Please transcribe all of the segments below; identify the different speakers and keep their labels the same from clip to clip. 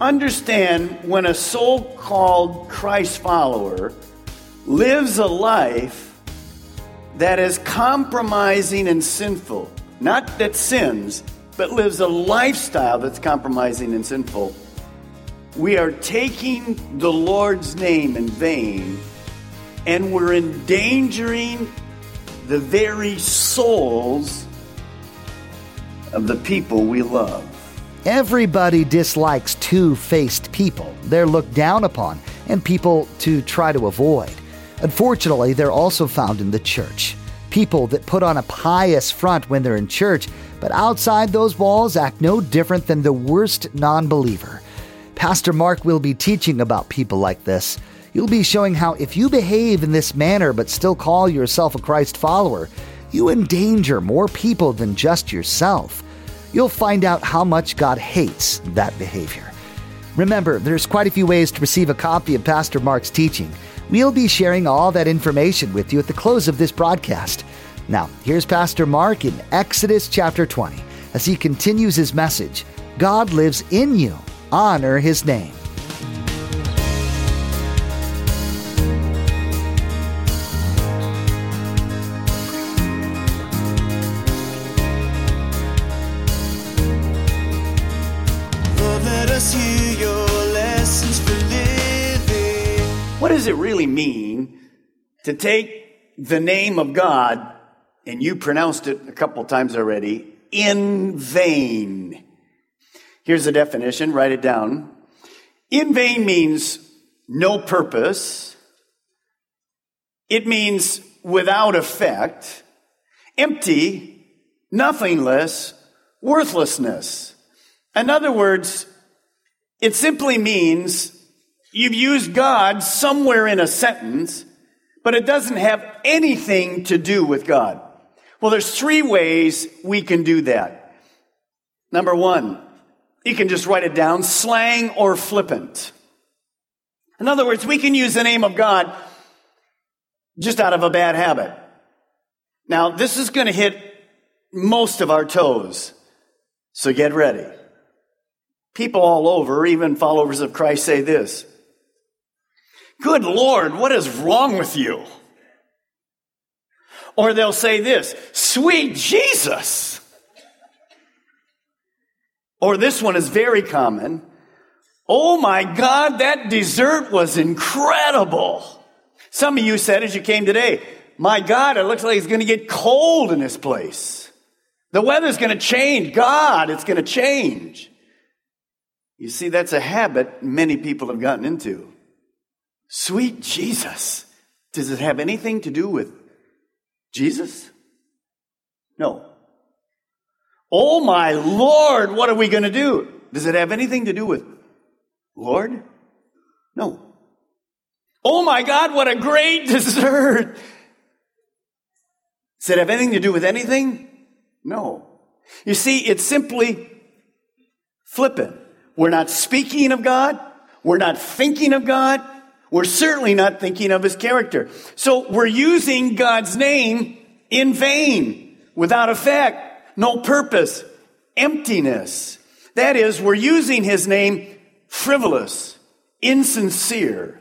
Speaker 1: Understand when a so called Christ follower lives a life that is compromising and sinful, not that sins, but lives a lifestyle that's compromising and sinful, we are taking the Lord's name in vain and we're endangering the very souls of the people we love.
Speaker 2: Everybody dislikes two faced people. They're looked down upon and people to try to avoid. Unfortunately, they're also found in the church. People that put on a pious front when they're in church, but outside those walls act no different than the worst non believer. Pastor Mark will be teaching about people like this. You'll be showing how if you behave in this manner but still call yourself a Christ follower, you endanger more people than just yourself. You'll find out how much God hates that behavior. Remember, there's quite a few ways to receive a copy of Pastor Mark's teaching. We'll be sharing all that information with you at the close of this broadcast. Now, here's Pastor Mark in Exodus chapter 20 as he continues his message God lives in you. Honor his name.
Speaker 1: It really mean to take the name of God, and you pronounced it a couple times already, in vain? Here's the definition, write it down. In vain means no purpose. It means without effect, empty, nothingness, worthlessness. In other words, it simply means you've used God somewhere in a sentence, but it doesn't have anything to do with God. Well, there's three ways we can do that. Number one, you can just write it down, slang or flippant. In other words, we can use the name of God just out of a bad habit. Now, this is going to hit most of our toes, so get ready. People all over, even followers of Christ, say this Good Lord, what is wrong with you? Or they'll say this Sweet Jesus. Or this one is very common. Oh my God, that dessert was incredible. Some of you said as you came today, My God, it looks like it's going to get cold in this place. The weather's going to change. God, it's going to change. You see, that's a habit many people have gotten into. Sweet Jesus. Does it have anything to do with Jesus? No. Oh my Lord, what are we going to do? Does it have anything to do with Lord? No. Oh my God, what a great dessert. Does it have anything to do with anything? No. You see, it's simply flippant. We're not speaking of God. We're not thinking of God. We're certainly not thinking of his character. So we're using God's name in vain, without effect, no purpose, emptiness. That is, we're using his name frivolous, insincere.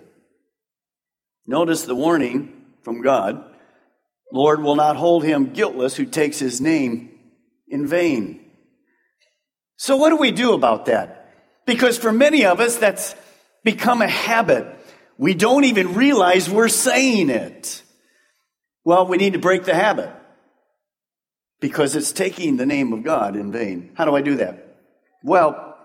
Speaker 1: Notice the warning from God Lord will not hold him guiltless who takes his name in vain. So, what do we do about that? Because for many of us, that's become a habit. We don't even realize we're saying it. Well, we need to break the habit because it's taking the name of God in vain. How do I do that? Well,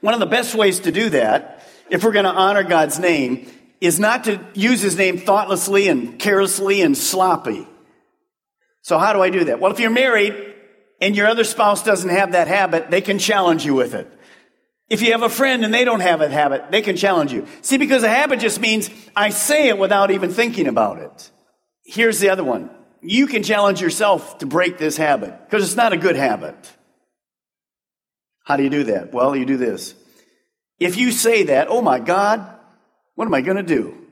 Speaker 1: One of the best ways to do that, if we're going to honor God's name, is not to use his name thoughtlessly and carelessly and sloppy. So how do I do that? Well, if you're married and your other spouse doesn't have that habit, they can challenge you with it. If you have a friend and they don't have a habit, they can challenge you. See, because a habit just means I say it without even thinking about it. Here's the other one. You can challenge yourself to break this habit because it's not a good habit. How do you do that? Well, you do this. If you say that, oh my God, what am I going to do?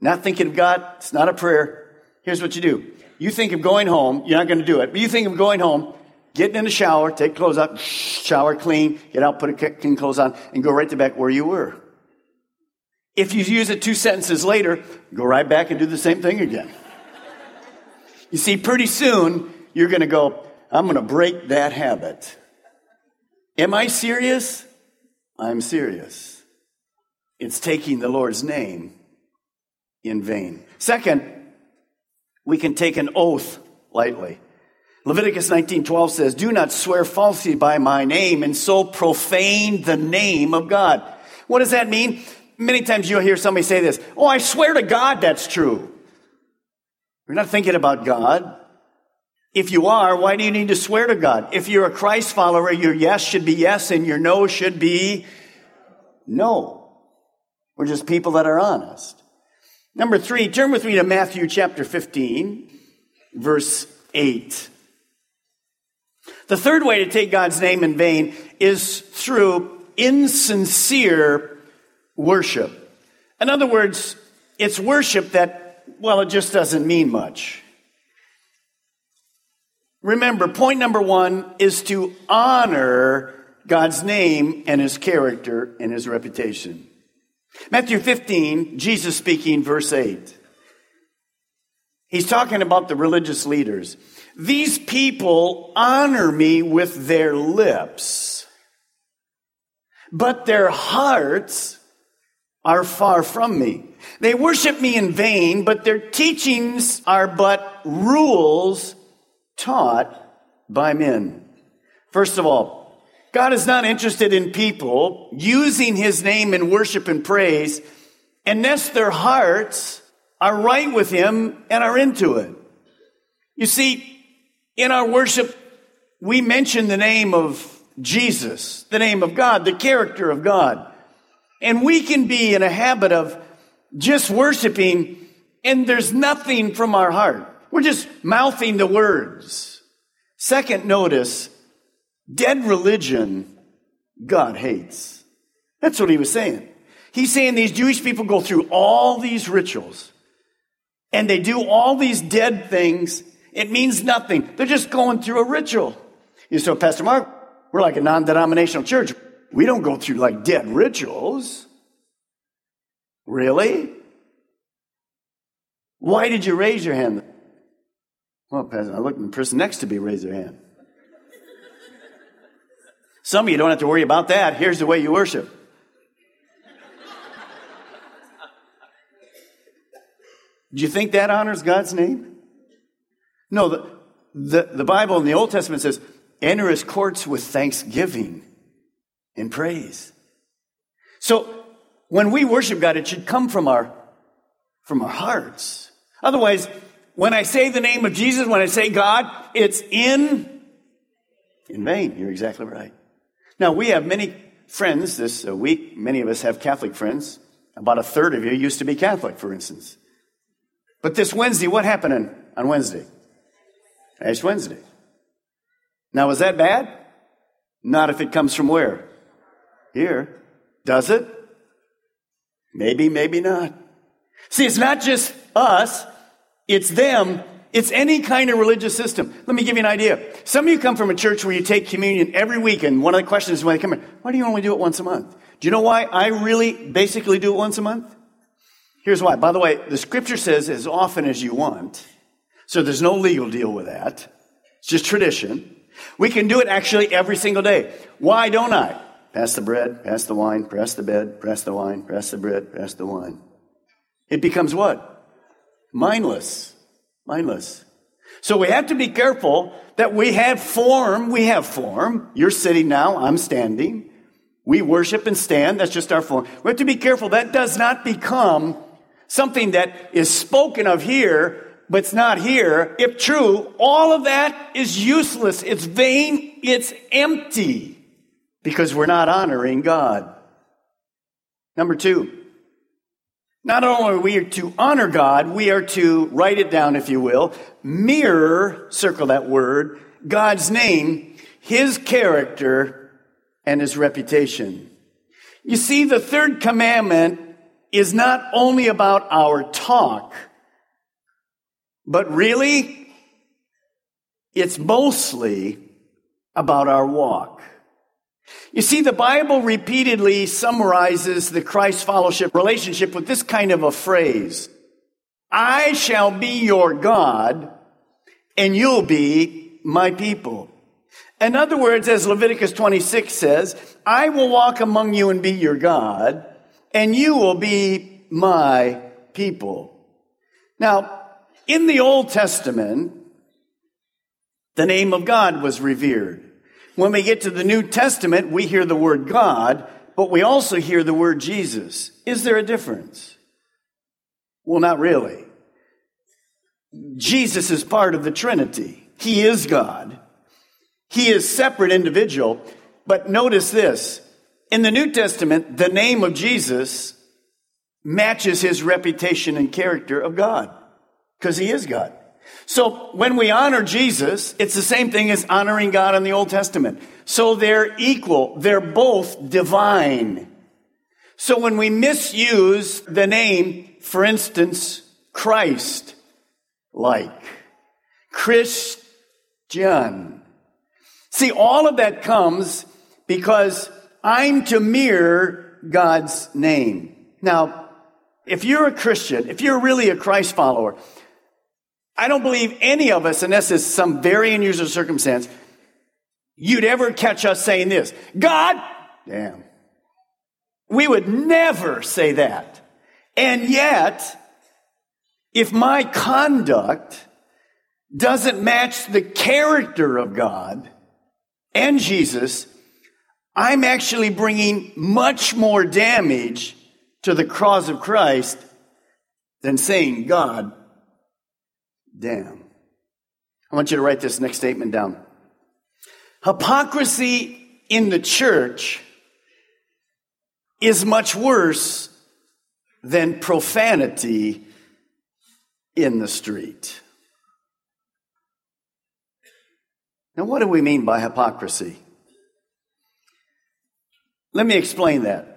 Speaker 1: Not thinking of God, it's not a prayer. Here's what you do. You think of going home, you're not going to do it, but you think of going home, getting in the shower, take clothes out, shower clean, get out, put a clean clothes on, and go right to back where you were. If you use it two sentences later, go right back and do the same thing again. You see, pretty soon, you're going to go, I'm going to break that habit. Am I serious? I'm serious. It's taking the Lord's name in vain. Second, we can take an oath lightly. Leviticus 19:12 says, "Do not swear falsely by my name and so profane the name of God." What does that mean? Many times you'll hear somebody say this, "Oh, I swear to God that's true." You're not thinking about God. If you are, why do you need to swear to God? If you're a Christ follower, your yes should be yes and your no should be no. We're just people that are honest. Number three, turn with me to Matthew chapter 15, verse 8. The third way to take God's name in vain is through insincere worship. In other words, it's worship that, well, it just doesn't mean much. Remember, point number one is to honor God's name and his character and his reputation. Matthew 15, Jesus speaking, verse 8. He's talking about the religious leaders. These people honor me with their lips, but their hearts are far from me. They worship me in vain, but their teachings are but rules taught by men. First of all, God is not interested in people using his name in worship and praise unless their hearts are right with him and are into it. You see, in our worship, we mention the name of Jesus, the name of God, the character of God. And we can be in a habit of just worshiping and there's nothing from our heart. We're just mouthing the words. Second, notice Dead religion, God hates. That's what he was saying. He's saying these Jewish people go through all these rituals and they do all these dead things. It means nothing. They're just going through a ritual. You say, Pastor Mark, we're like a non denominational church. We don't go through like dead rituals. Really? Why did you raise your hand? Well, Pastor, I looked at the person next to me raise their hand. Some of you don't have to worry about that. Here's the way you worship. Do you think that honors God's name? No, the, the, the Bible in the Old Testament says, enter his courts with thanksgiving and praise. So when we worship God, it should come from our, from our hearts. Otherwise, when I say the name of Jesus, when I say God, it's in, in vain. You're exactly right. Now, we have many friends this uh, week. Many of us have Catholic friends. About a third of you used to be Catholic, for instance. But this Wednesday, what happened on Wednesday? Ash Wednesday. Now, is that bad? Not if it comes from where? Here. Does it? Maybe, maybe not. See, it's not just us, it's them it's any kind of religious system. Let me give you an idea. Some of you come from a church where you take communion every week, and one of the questions when they come in, why do you only do it once a month? Do you know why I really basically do it once a month? Here's why. By the way, the scripture says as often as you want. So there's no legal deal with that. It's just tradition. We can do it actually every single day. Why don't I? Pass the bread, pass the wine, press the bed, press the wine, press the bread, press the wine. It becomes what? Mindless mindless. So we have to be careful that we have form. We have form. You're sitting now, I'm standing. We worship and stand. That's just our form. We have to be careful. That does not become something that is spoken of here, but it's not here. If true, all of that is useless. It's vain. It's empty because we're not honoring God. Number two, not only are we to honor God, we are to write it down, if you will, mirror, circle that word, God's name, His character, and His reputation. You see, the third commandment is not only about our talk, but really, it's mostly about our walk. You see, the Bible repeatedly summarizes the Christ fellowship relationship with this kind of a phrase. I shall be your God and you'll be my people. In other words, as Leviticus 26 says, I will walk among you and be your God and you will be my people. Now, in the Old Testament, the name of God was revered. When we get to the New Testament, we hear the word God, but we also hear the word Jesus. Is there a difference? Well, not really. Jesus is part of the Trinity. He is God. He is separate individual. But notice this. In the New Testament, the name of Jesus matches his reputation and character of God because he is God. So when we honor Jesus, it's the same thing as honoring God in the Old Testament. So they're equal. They're both divine. So when we misuse the name, for instance, Christ, like Christian. See, all of that comes because I'm to mirror God's name. Now, if you're a Christian, if you're really a Christ follower, I don't believe any of us, unless it's some very unusual circumstance, you'd ever catch us saying this God, damn. We would never say that. And yet, if my conduct doesn't match the character of God and Jesus, I'm actually bringing much more damage to the cause of Christ than saying God damn. I want you to write this next statement down. Hypocrisy in the church is much worse than profanity in the street. Now, what do we mean by hypocrisy? Let me explain that.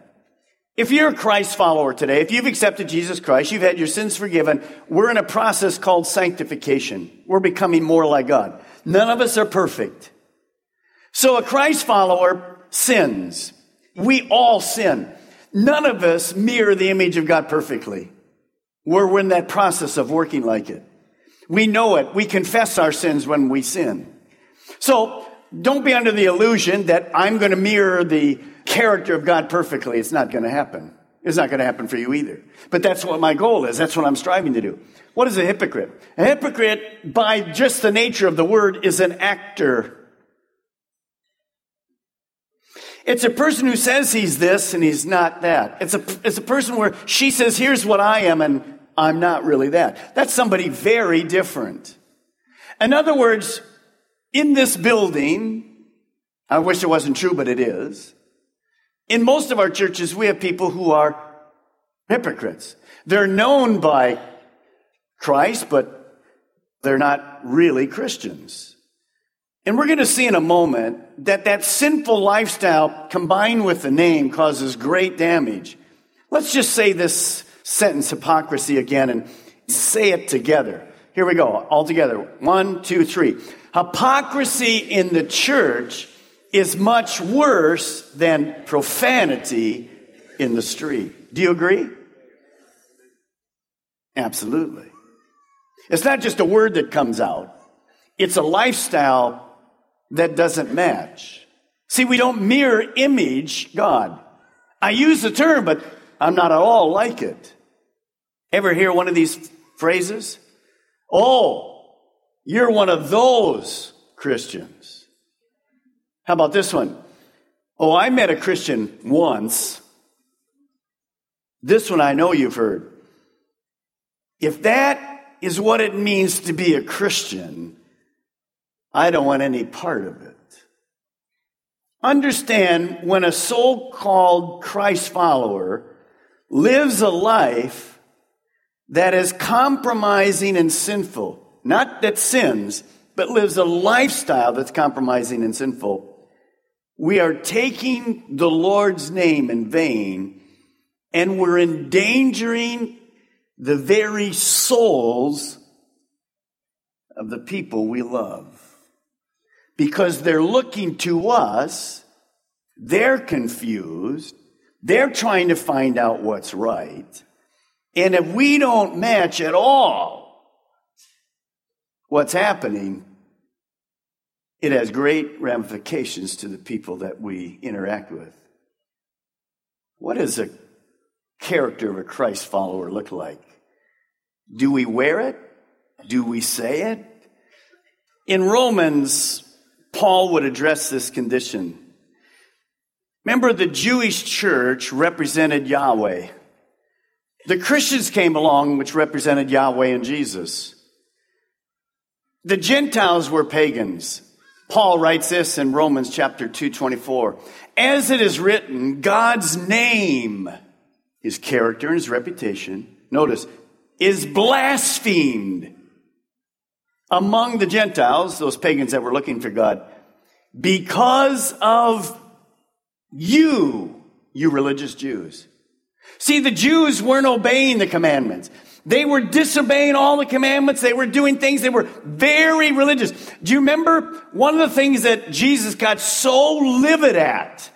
Speaker 1: If you're a Christ follower today, if you've accepted Jesus Christ, you've had your sins forgiven, we're in a process called sanctification. We're becoming more like God. None of us are perfect. So a Christ follower sins. We all sin. None of us mirror the image of God perfectly. We're in that process of working like it. We know it. We confess our sins when we sin. So don't be under the illusion that I'm going to mirror the character of God perfectly. It's not going to happen. It's not going to happen for you either. But that's what my goal is. That's what I'm striving to do. What is a hypocrite? A hypocrite, by just the nature of the word, is an actor. It's a person who says he's this and he's not that. It's a, it's a person where she says, here's what I am and I'm not really that. That's somebody very different. In other words, in this building, I wish it wasn't true, but it is. In most of our churches, we have people who are hypocrites. They're known by Christ, but they're not really Christians. And we're going to see in a moment that that sinful lifestyle combined with the name causes great damage. Let's just say this sentence, hypocrisy, again and say it together. Here we go, all together. One, two, three. Hypocrisy in the church is much worse than profanity in the street. Do you agree? Absolutely. It's not just a word that comes out, it's a lifestyle that doesn't match. See, we don't mirror image God. I use the term, but I'm not at all like it. Ever hear one of these phrases? Oh, you're one of those Christians. How about this one? Oh, I met a Christian once. This one I know you've heard. If that is what it means to be a Christian, I don't want any part of it. Understand when a so called Christ follower lives a life that is compromising and sinful, not that sins, but lives a lifestyle that's compromising and sinful, we are taking the Lord's name in vain and we're endangering the very souls of the people we love. Because they're looking to us, they're confused, they're trying to find out what's right. And if we don't match at all what's happening, it has great ramifications to the people that we interact with. What does a character of a Christ follower look like? Do we wear it? Do we say it? In Romans, Paul would address this condition. Remember, the Jewish church represented Yahweh. The Christians came along, which represented Yahweh and Jesus. The Gentiles were pagans. Paul writes this in Romans chapter 2, 24. As it is written, God's name, his character and his reputation, notice, is blasphemed among the Gentiles, those pagans that were looking for God, because of you, you religious Jews. See, the Jews weren't obeying the commandments. They were disobeying all the commandments. They were doing things. They were very religious. Do you remember one of the things that Jesus got so livid at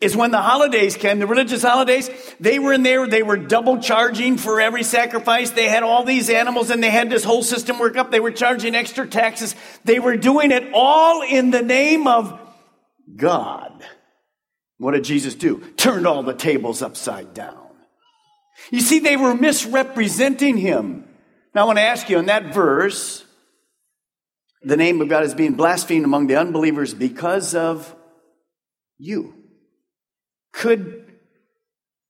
Speaker 1: is when the holidays came, the religious holidays, they were in there, they were double charging for every sacrifice. They had all these animals and they had this whole system work up. They were charging extra taxes. They were doing it all in the name of God. What did Jesus do? Turned all the tables upside down. You see, they were misrepresenting him. Now, I want to ask you in that verse, the name of God is being blasphemed among the unbelievers because of you. Could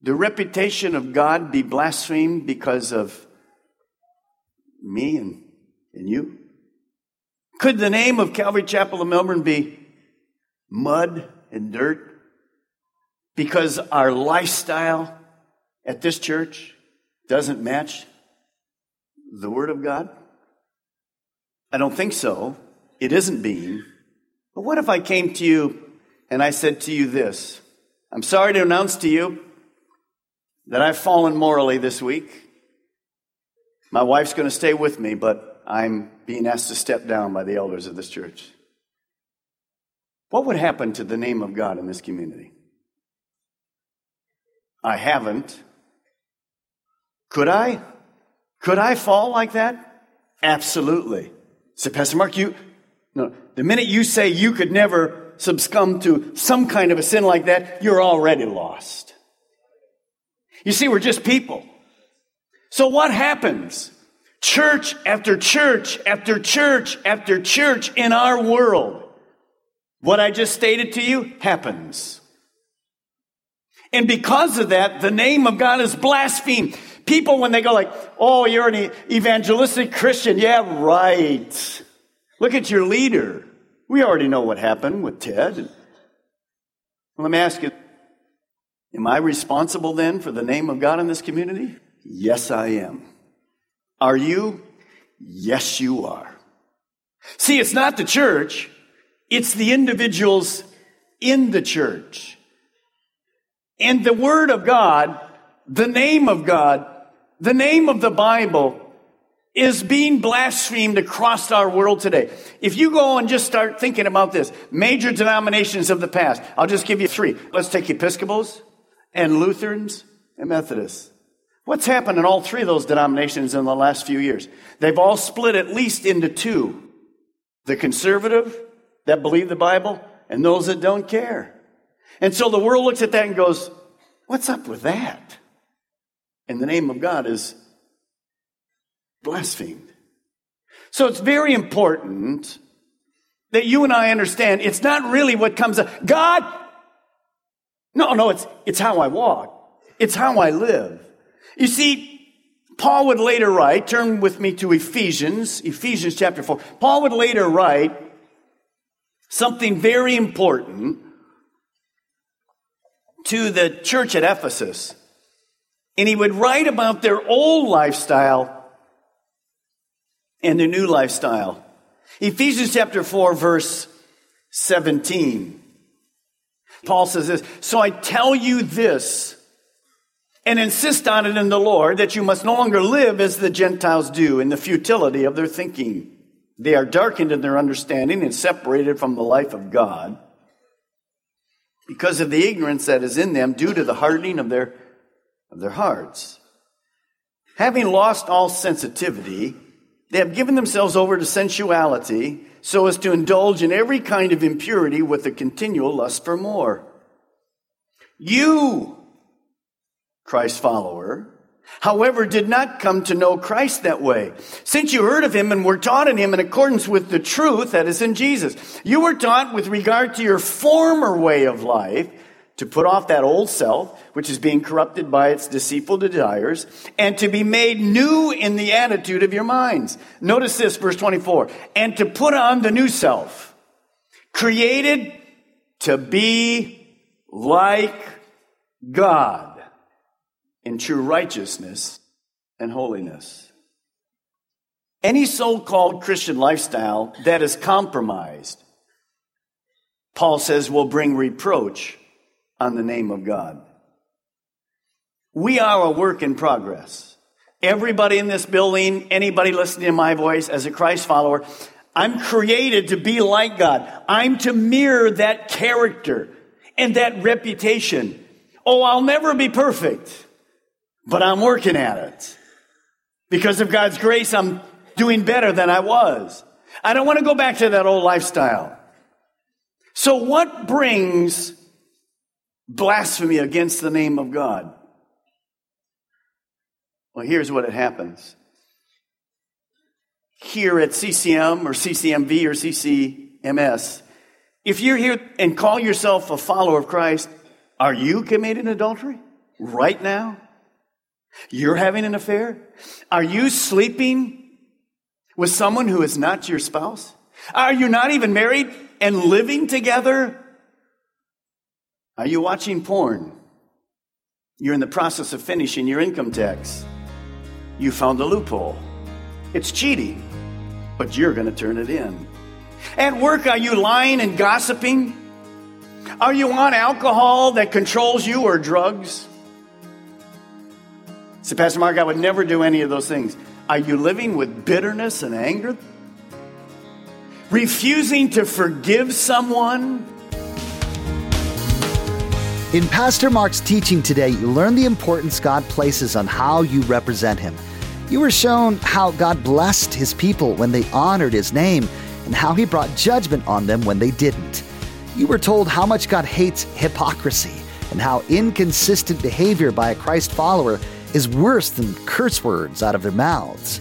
Speaker 1: the reputation of God be blasphemed because of me and, and you? Could the name of Calvary Chapel of Melbourne be mud and dirt because our lifestyle at this church doesn't match the Word of God? I don't think so. It isn't being. But what if I came to you and I said to you this? I'm sorry to announce to you that I've fallen morally this week. My wife's going to stay with me, but I'm being asked to step down by the elders of this church. What would happen to the name of God in this community? I haven't. Could I? Could I fall like that? Absolutely. So, Pastor Mark, you, no, the minute you say you could never succumb to some kind of a sin like that, you're already lost. You see, we're just people. So what happens? Church after church after church after church in our world. What I just stated to you happens. And because of that, the name of God is blasphemed. People, when they go like, oh, you're an evangelistic Christian. Yeah, right. Look at your leader. We already know what happened with Ted. Let me ask you, am I responsible then for the name of God in this community? Yes, I am. Are you? Yes, you are. See, it's not the church, it's the individuals in the church. And the Word of God, the name of God, the name of the Bible is being blasphemed across our world today. If you go and just start thinking about this, major denominations of the past, I'll just give you three. Let's take Episcopals and Lutherans and Methodists. What's happened in all three of those denominations in the last few years? They've all split at least into two the conservative that believe the Bible and those that don't care. And so the world looks at that and goes, What's up with that? And the name of God is blasphemed. So it's very important that you and I understand it's not really what comes up. God, No, no, it's, it's how I walk. It's how I live. You see, Paul would later write, turn with me to Ephesians, Ephesians chapter 4. Paul would later write something very important to the church at Ephesus. And he would write about their old lifestyle and their new lifestyle. Ephesians chapter 4, verse 17. Paul says this So I tell you this and insist on it in the Lord that you must no longer live as the Gentiles do in the futility of their thinking. They are darkened in their understanding and separated from the life of God because of the ignorance that is in them due to the hardening of their, of their hearts. Having lost all sensitivity, they have given themselves over to sensuality so as to indulge in every kind of impurity with a continual lust for more. You, Christ's follower, however, did not come to know Christ that way. Since you heard of him and were taught in him in accordance with the truth that is in Jesus, you were taught with regard to your former way of life to put off that old self, which is being corrupted by its deceitful desires, and to be made new in the attitude of your minds. Notice this, verse 24, and to put on the new self, created to be like God in true righteousness and holiness. Any so called Christian lifestyle that is compromised, Paul says, will bring reproach on the name of God. We are a work in progress. Everybody in this building, anybody listening to my voice as a Christ follower, I'm created to be like God. I'm to mirror that character and that reputation. Oh, I'll never be perfect, but I'm working at it. Because of God's grace, I'm doing better than I was. I don't want to go back to that old lifestyle. So what brings blasphemy against the name of God. Well, here's what it happens. Here at CCM or CCMV or CCMS, if you're here and call yourself a follower of Christ, are you committing adultery right now? You're having an affair? Are you sleeping with someone who is not your spouse? Are you not even married and living together? Are you watching porn? You're in the process of finishing your income tax. You found a loophole. It's cheating, but you're going to turn it in. At work, are you lying and gossiping? Are you on alcohol that controls you or drugs? So, Pastor Mark, I would never do any of those things. Are you living with bitterness and anger? Refusing to forgive someone?
Speaker 2: In Pastor Mark's teaching today, you learn the importance God places on how you represent Him. You were shown how God blessed His people when they honored His name and how He brought judgment on them when they didn't. You were told how much God hates hypocrisy and how inconsistent behavior by a Christ follower is worse than curse words out of their mouths.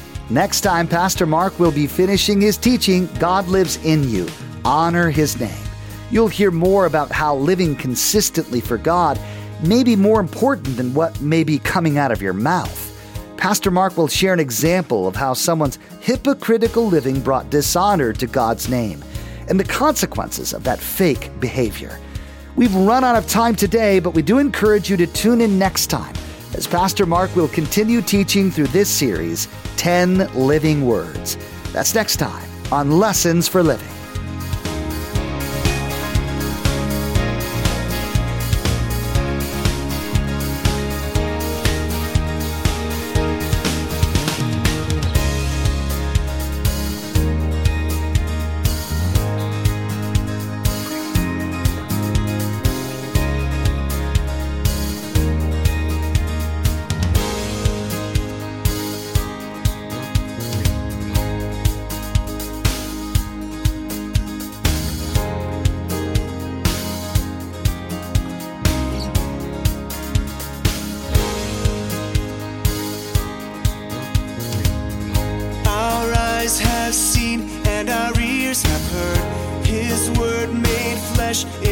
Speaker 2: Next time, Pastor Mark will be finishing his teaching, God Lives in You. Honor His name. You'll hear more about how living consistently for God may be more important than what may be coming out of your mouth. Pastor Mark will share an example of how someone's hypocritical living brought dishonor to God's name and the consequences of that fake behavior. We've run out of time today, but we do encourage you to tune in next time as Pastor Mark will continue teaching through this series, 10 Living Words. That's next time on Lessons for Living.
Speaker 3: A